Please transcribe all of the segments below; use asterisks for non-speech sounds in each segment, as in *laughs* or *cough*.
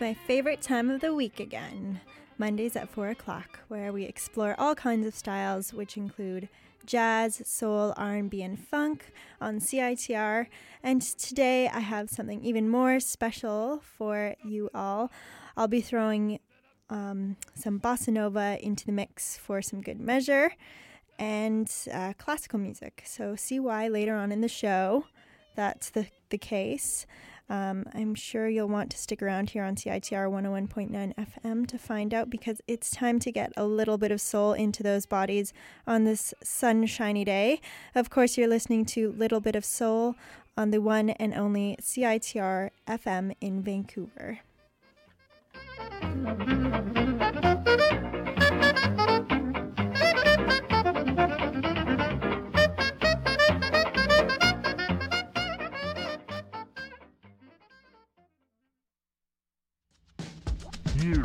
My favorite time of the week again. Mondays at 4 o'clock, where we explore all kinds of styles, which include jazz, soul, R&B, and funk on CITR. And today I have something even more special for you all. I'll be throwing um, some bossa nova into the mix for some good measure and uh, classical music. So see why later on in the show that's the, the case. Um, I'm sure you'll want to stick around here on CITR 101.9 FM to find out because it's time to get a little bit of soul into those bodies on this sunshiny day. Of course, you're listening to Little Bit of Soul on the one and only CITR FM in Vancouver. Yeah,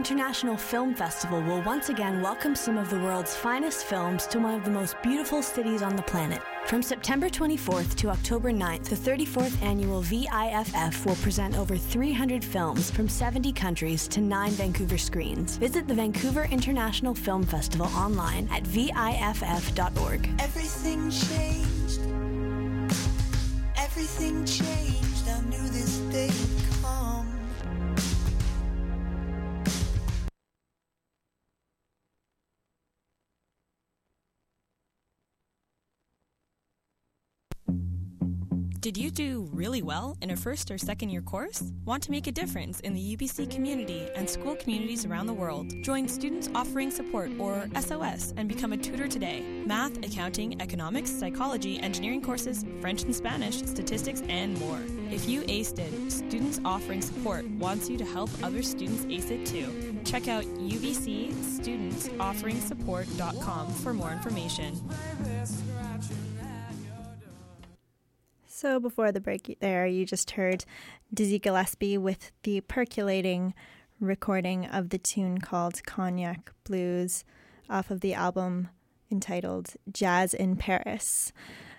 International Film Festival will once again welcome some of the world's finest films to one of the most beautiful cities on the planet. From September 24th to October 9th, the 34th annual VIFF will present over 300 films from 70 countries to nine Vancouver screens. Visit the Vancouver International Film Festival online at viff.org. Everything changed. Did you do really well in a first or second year course? Want to make a difference in the UBC community and school communities around the world? Join Students Offering Support, or SOS, and become a tutor today. Math, accounting, economics, psychology, engineering courses, French and Spanish, statistics, and more. If you aced it, Students Offering Support wants you to help other students ace it too. Check out ubcstudentsofferingssupport.com for more information. So before the break there, you just heard Dizzy Gillespie with the percolating recording of the tune called Cognac Blues off of the album entitled Jazz in Paris.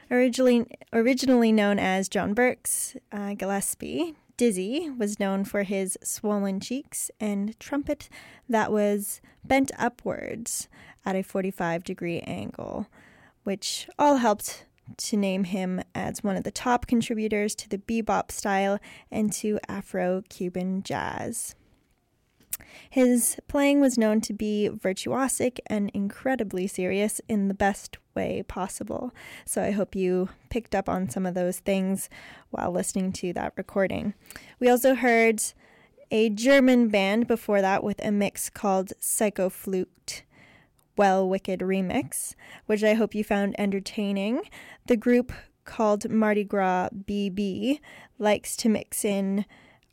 Originally, originally known as John Birks, uh, Gillespie, Dizzy was known for his swollen cheeks and trumpet that was bent upwards at a 45 degree angle, which all helped to name him as one of the top contributors to the bebop style and to Afro Cuban jazz. His playing was known to be virtuosic and incredibly serious in the best way possible. So I hope you picked up on some of those things while listening to that recording. We also heard a German band before that with a mix called Psycho Flute. Well Wicked remix, which I hope you found entertaining. The group called Mardi Gras BB likes to mix in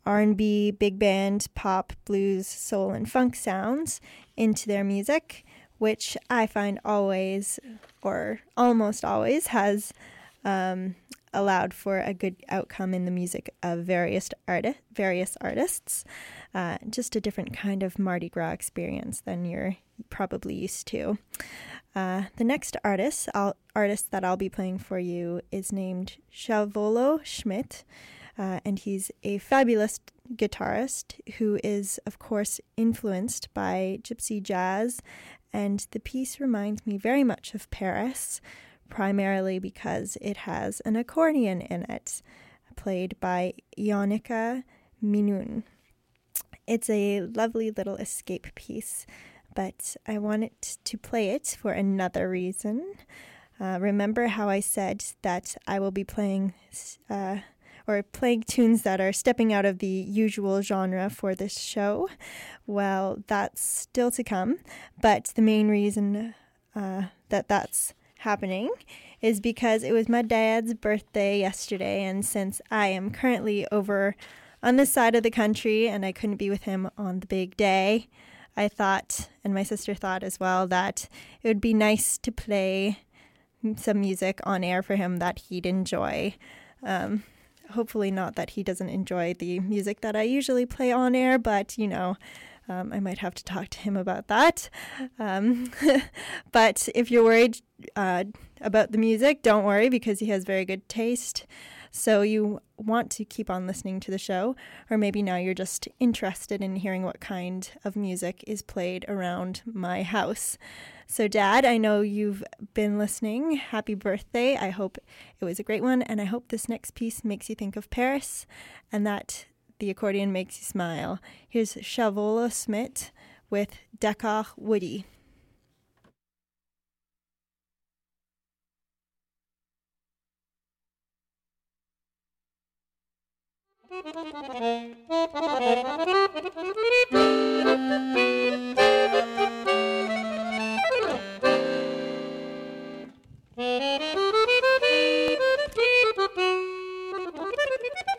R&B, big band, pop, blues, soul and funk sounds into their music, which I find always or almost always has um, allowed for a good outcome in the music of various various artists. Uh, just a different kind of Mardi Gras experience than you're probably used to. Uh, the next artist, I'll, artist that I'll be playing for you is named Tchavolo Schmitt, uh, and he's a fabulous guitarist who is, of course, influenced by gypsy jazz. And the piece reminds me very much of Paris, primarily because it has an accordion in it, played by Ionica Minune. It's a lovely little escape piece, but I wanted to play it for another reason. Uh, remember how I said that I will be playing uh, or playing tunes that are stepping out of the usual genre for this show? Well, that's still to come, but the main reason uh, that that's happening is because it was my dad's birthday yesterday, and since I am currently over on this side of the country and I couldn't be with him on the big day, I thought, and my sister thought as well, that it would be nice to play some music on air for him that he'd enjoy. Um, hopefully, not that he doesn't enjoy the music that I usually play on air, but you know, um, I might have to talk to him about that. Um, *laughs* but if you're worried uh, about the music, don't worry because he has very good taste. So you want to keep on listening to the show, or maybe now you're just interested in hearing what kind of music is played around my house. So, Dad, I know you've been listening. Happy birthday. I hope it was a great one, and I hope this next piece makes you think of Paris and that the Accordion Makes You Smile. Here's Tchavolo Schmitt with Dekach Woody. *laughs*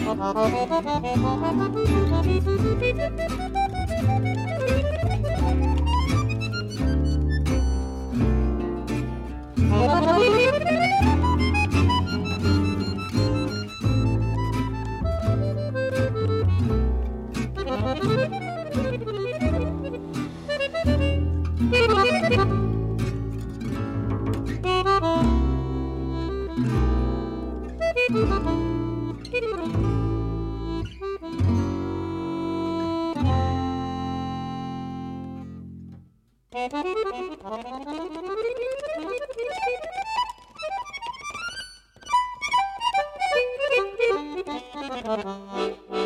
Thank you. Thank you.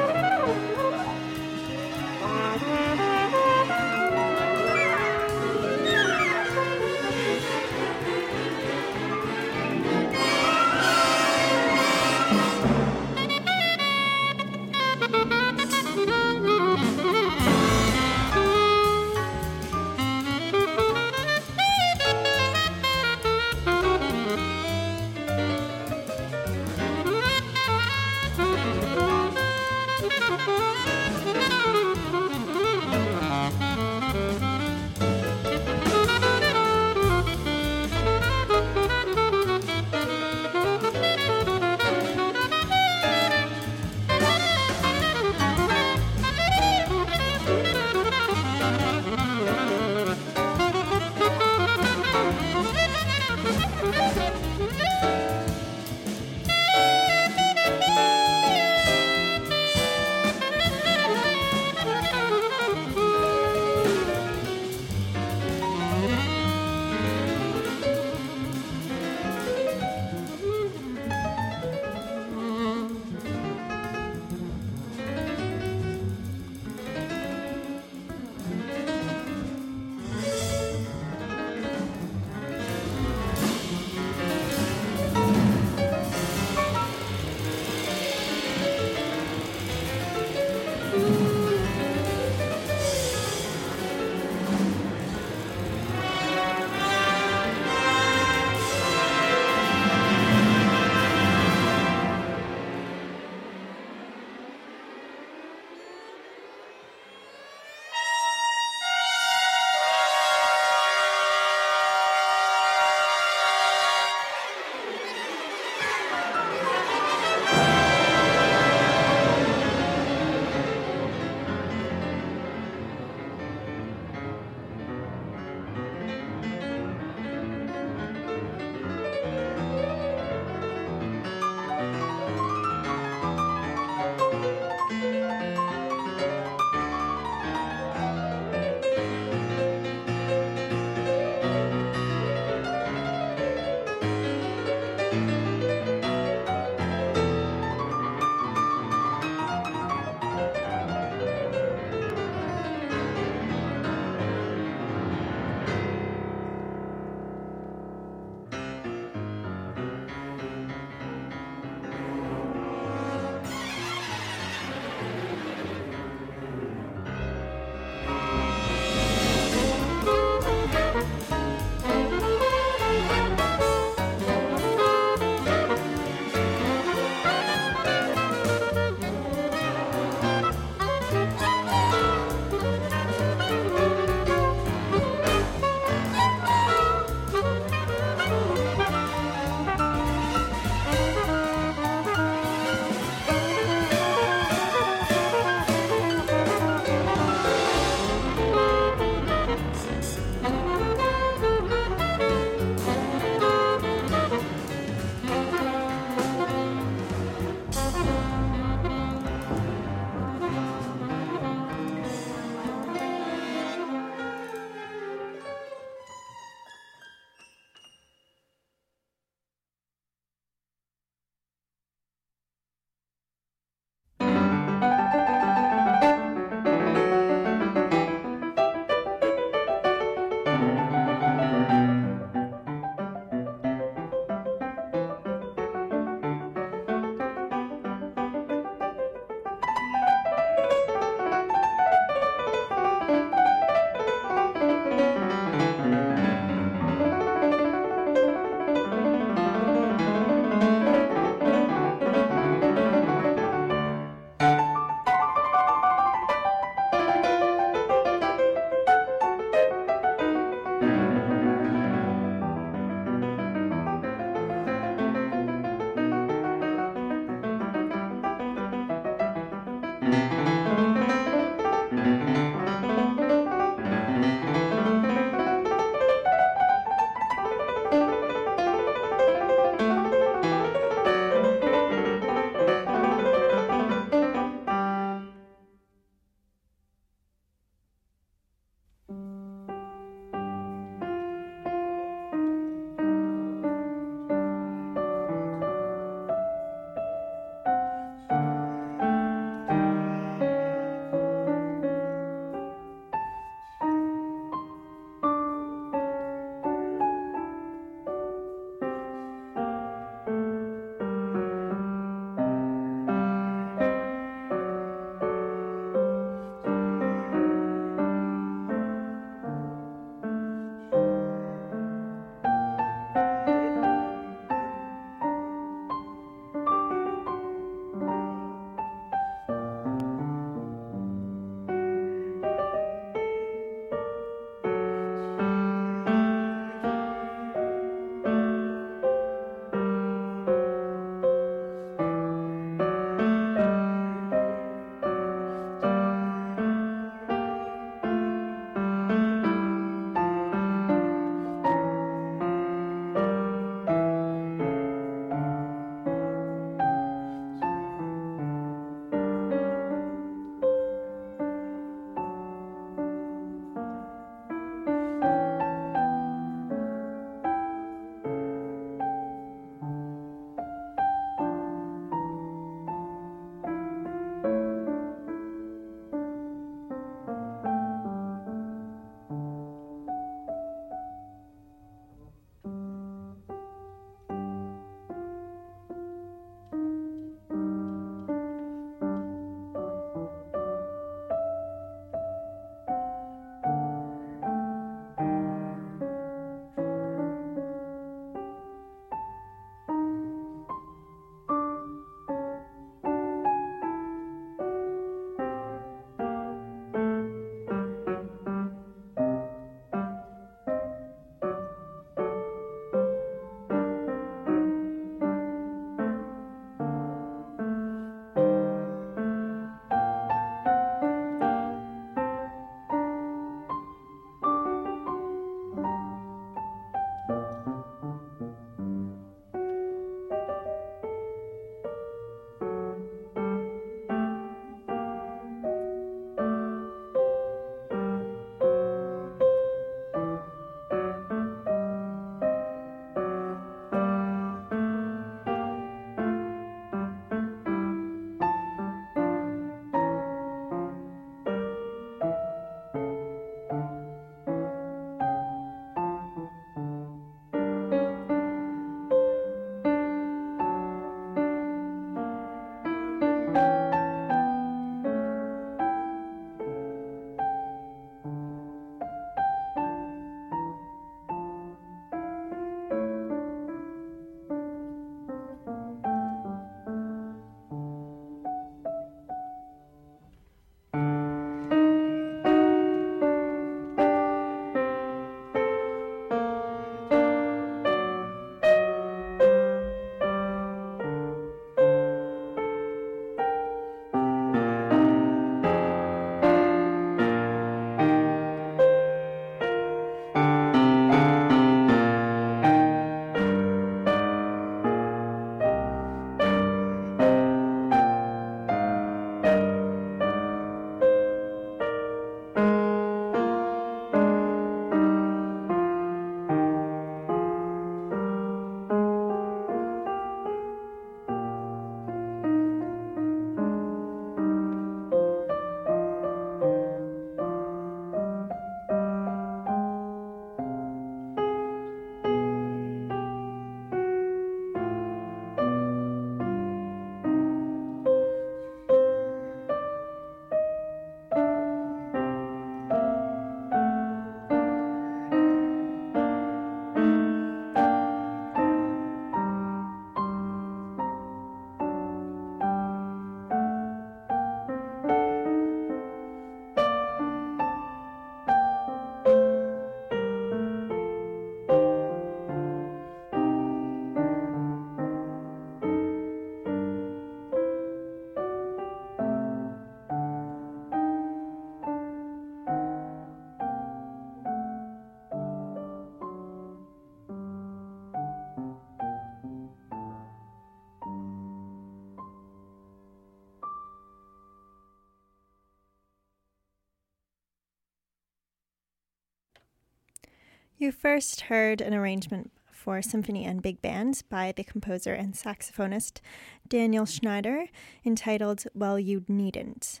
You first heard an arrangement for symphony and big band by the composer and saxophonist Daniel Schnyder entitled Well You Needn't.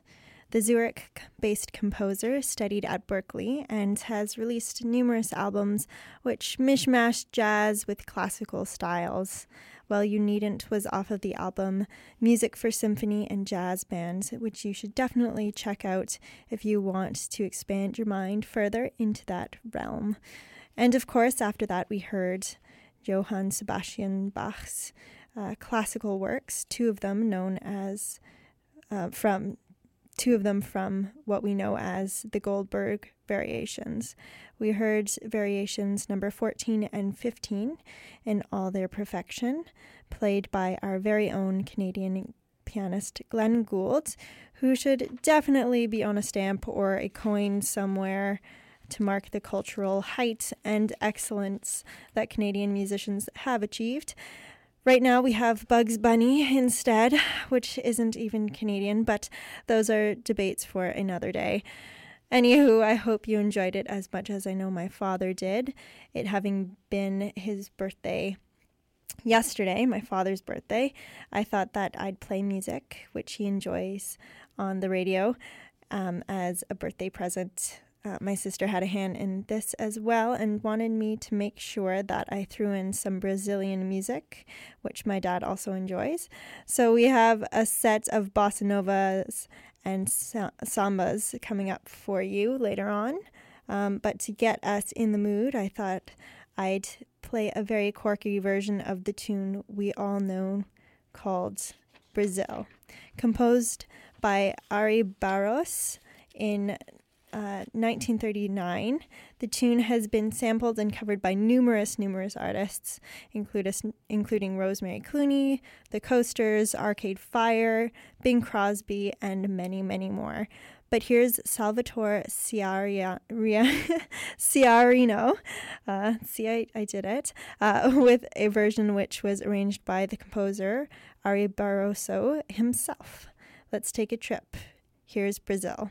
The Zurich based composer studied at Berklee and has released numerous albums which mishmash jazz with classical styles. Well You Needn't was off of the album Music for Symphony and Jazz Band, which you should definitely check out if you want to expand your mind further into that realm. And of course, after that, we heard Johann Sebastian Bach's uh, classical works, two of them known as uh, from two of them from what we know as the Goldberg variations. We heard variations number 14 and 15 in all their perfection, played by our very own Canadian pianist Glenn Gould, who should definitely be on a stamp or a coin somewhere to mark the cultural height and excellence that Canadian musicians have achieved. Right now, we have Bugs Bunny instead, which isn't even Canadian, but those are debates for another day. Anywho, I hope you enjoyed it as much as I know my father did, it having been his birthday yesterday, my father's birthday. I thought that I'd play music, which he enjoys on the radio, um, as a birthday present uh, my sister had a hand in this as well and wanted me to make sure that I threw in some Brazilian music, which my dad also enjoys. So we have a set of bossa novas and sambas coming up for you later on. Um, but to get us in the mood, I thought I'd play a very quirky version of the tune we all know called Brazil, composed by Ary Barros in 1939. Uh, the tune has been sampled and covered by numerous, numerous artists, including Rosemary Clooney, The Coasters, Arcade Fire, Bing Crosby, and many, many more. But here's Salvatore Ciaria, *laughs* Ciarino, uh, see, I, I did it, uh, *laughs* with a version which was arranged by the composer Ary Barroso himself. Let's take a trip. Here's Brazil.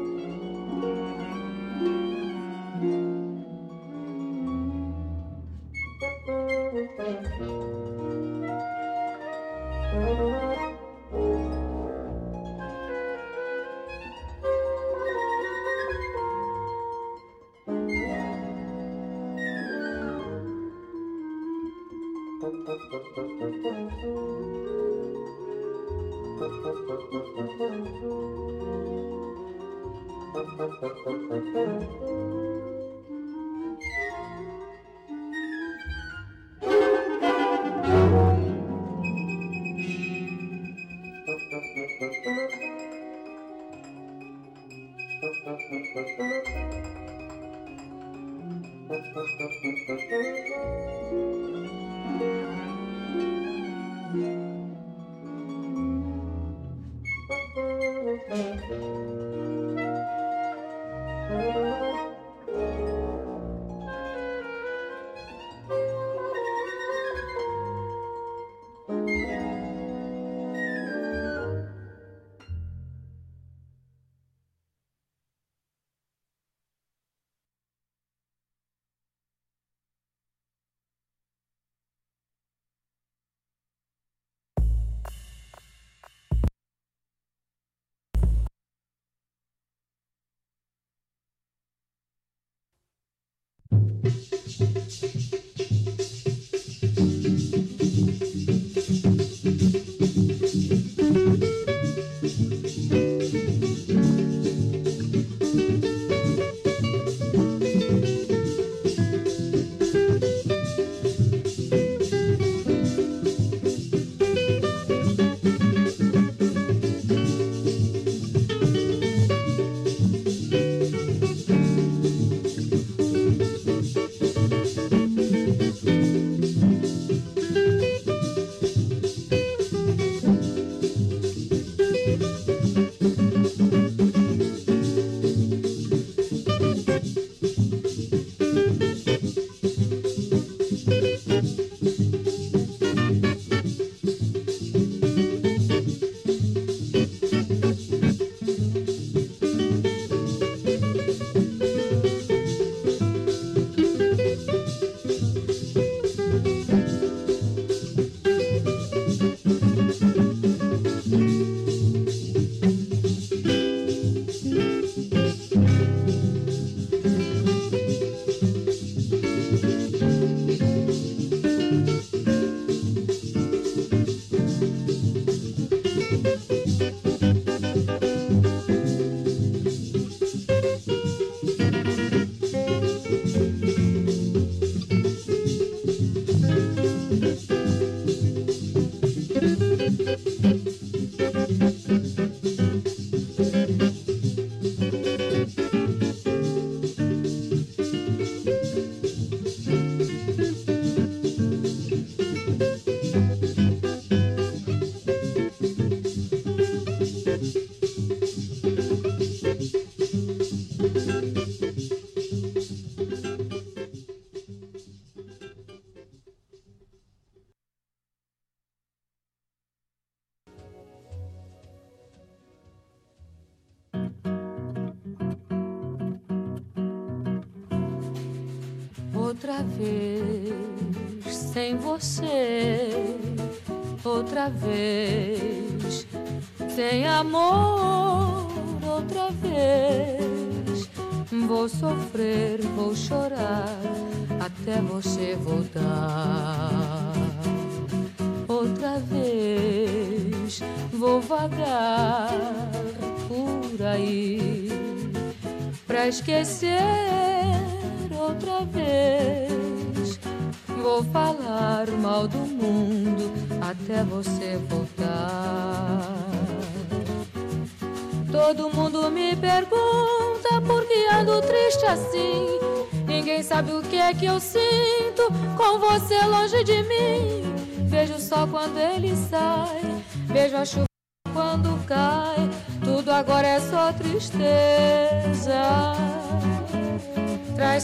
Música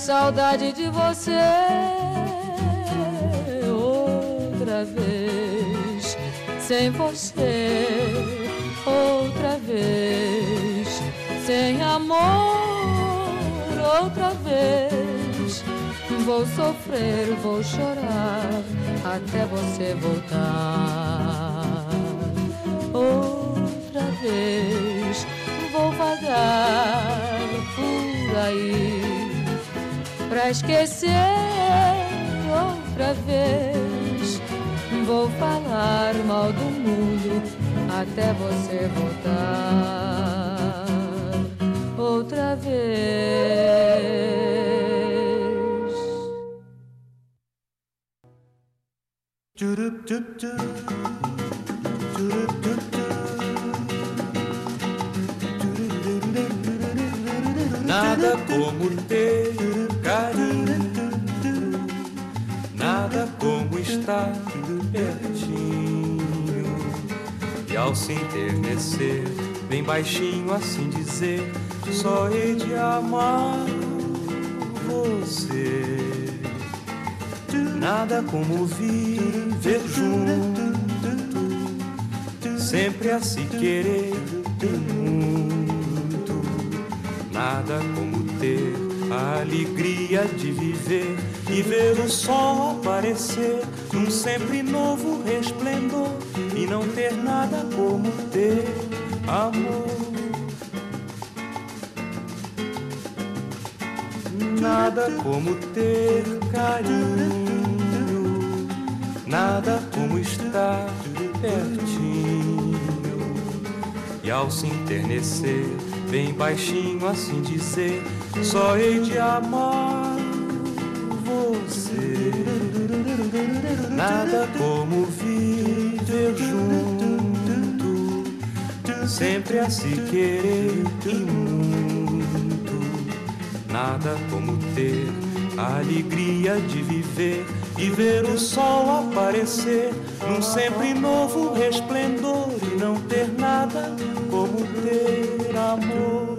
Saudade de você outra vez, sem você outra vez, sem amor outra vez. Vou sofrer, vou chorar até você voltar esquecer outra vez. Vou falar mal do mundo até você voltar outra vez. Nada como ter estar pertinho. E ao se enternecer, bem baixinho assim dizer, só hei de amar você. Nada como viver junto, sempre a se querer muito. Nada como ter a alegria de viver e ver o sol aparecer num sempre novo resplendor e não ter nada como ter amor. Nada como ter carinho, nada como estar pertinho e ao se enternecer, bem baixinho assim dizer, só hei de amar você. Nada como viver junto, sempre a se querer e muito. Nada como ter a alegria de viver e ver o sol aparecer num sempre novo resplendor e não ter nada como ter amor.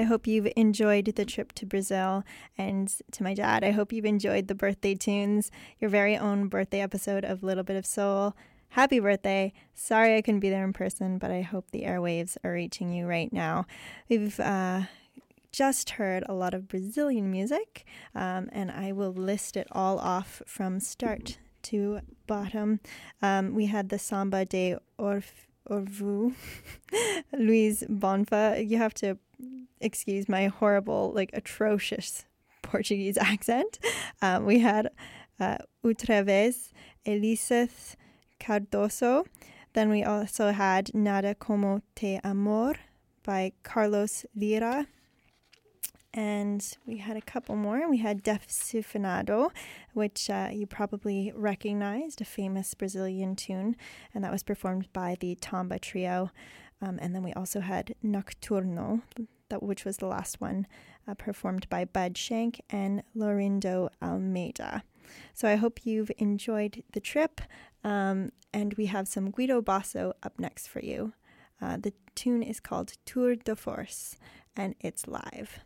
I hope you've enjoyed the trip to Brazil. And to my dad, I hope you've enjoyed the birthday tunes, your very own birthday episode of Little Bit of Soul. Happy birthday. Sorry I couldn't be there in person, but I hope the airwaves are reaching you right now. We've uh, just heard a lot of Brazilian music, um, and I will list it all off from start to bottom. Um, we had the Samba de Orf- Orvu, *laughs* Luiz Bonfá. You have to excuse my horrible, like atrocious *laughs* Portuguese accent. Um, we had uh, Outra vez, Elizeth Cardoso. Then we also had Nada Como Te Amor by Carlos Lyra. And we had a couple more. We had Desenfunado, which uh, you probably recognized, a famous Brazilian tune, and that was performed by the Tamba Trio. Um, and then we also had Nocturno, that which was the last one, uh, performed by Bud Shank and Laurindo Almeida. So I hope you've enjoyed the trip, um, and we have some Guido Basso up next for you. Uh, the tune is called Tour de Force, and it's live.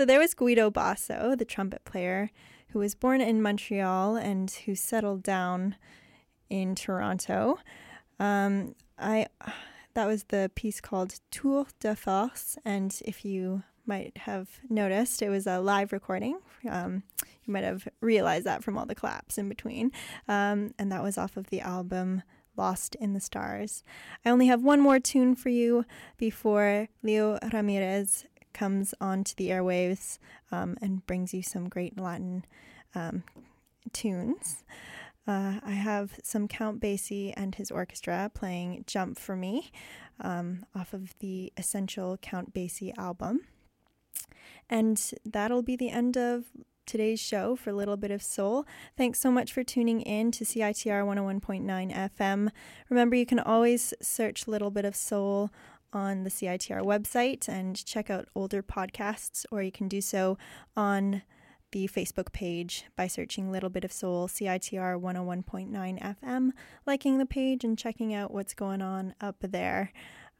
So there was Guido Basso, the trumpet player, who was born in Montreal and who settled down in Toronto. Um, I that was the piece called Tour de Force, and if you might have noticed, it was a live recording. Um, you might have realized that from all the claps in between, um, and that was off of the album Lost in the Stars. I only have one more tune for you before Leo Ramirez comes onto the airwaves um, and brings you some great Latin um, tunes. Uh, I have some Count Basie and his orchestra playing Jump for Me um, off of the Essential Count Basie album. And that'll be the end of today's show for a little bit of soul. Thanks so much for tuning in to CITR 101.9 FM. Remember, you can always search Little Bit of Soul on the CITR website and check out older podcasts, or you can do so on the Facebook page by searching Little Bit of Soul CITR 101.9 FM, liking the page and checking out what's going on up there.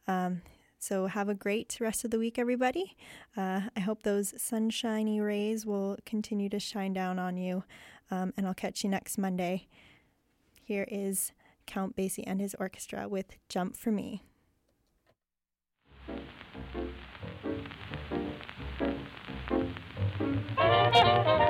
Um, so, have a great rest of the week, everybody. Uh, I hope those sunshiny rays will continue to shine down on you, um, and I'll catch you next Monday. Here is Count Basie and his orchestra with Jump for Me. Can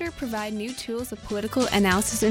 architecture provide new tools of political analysis and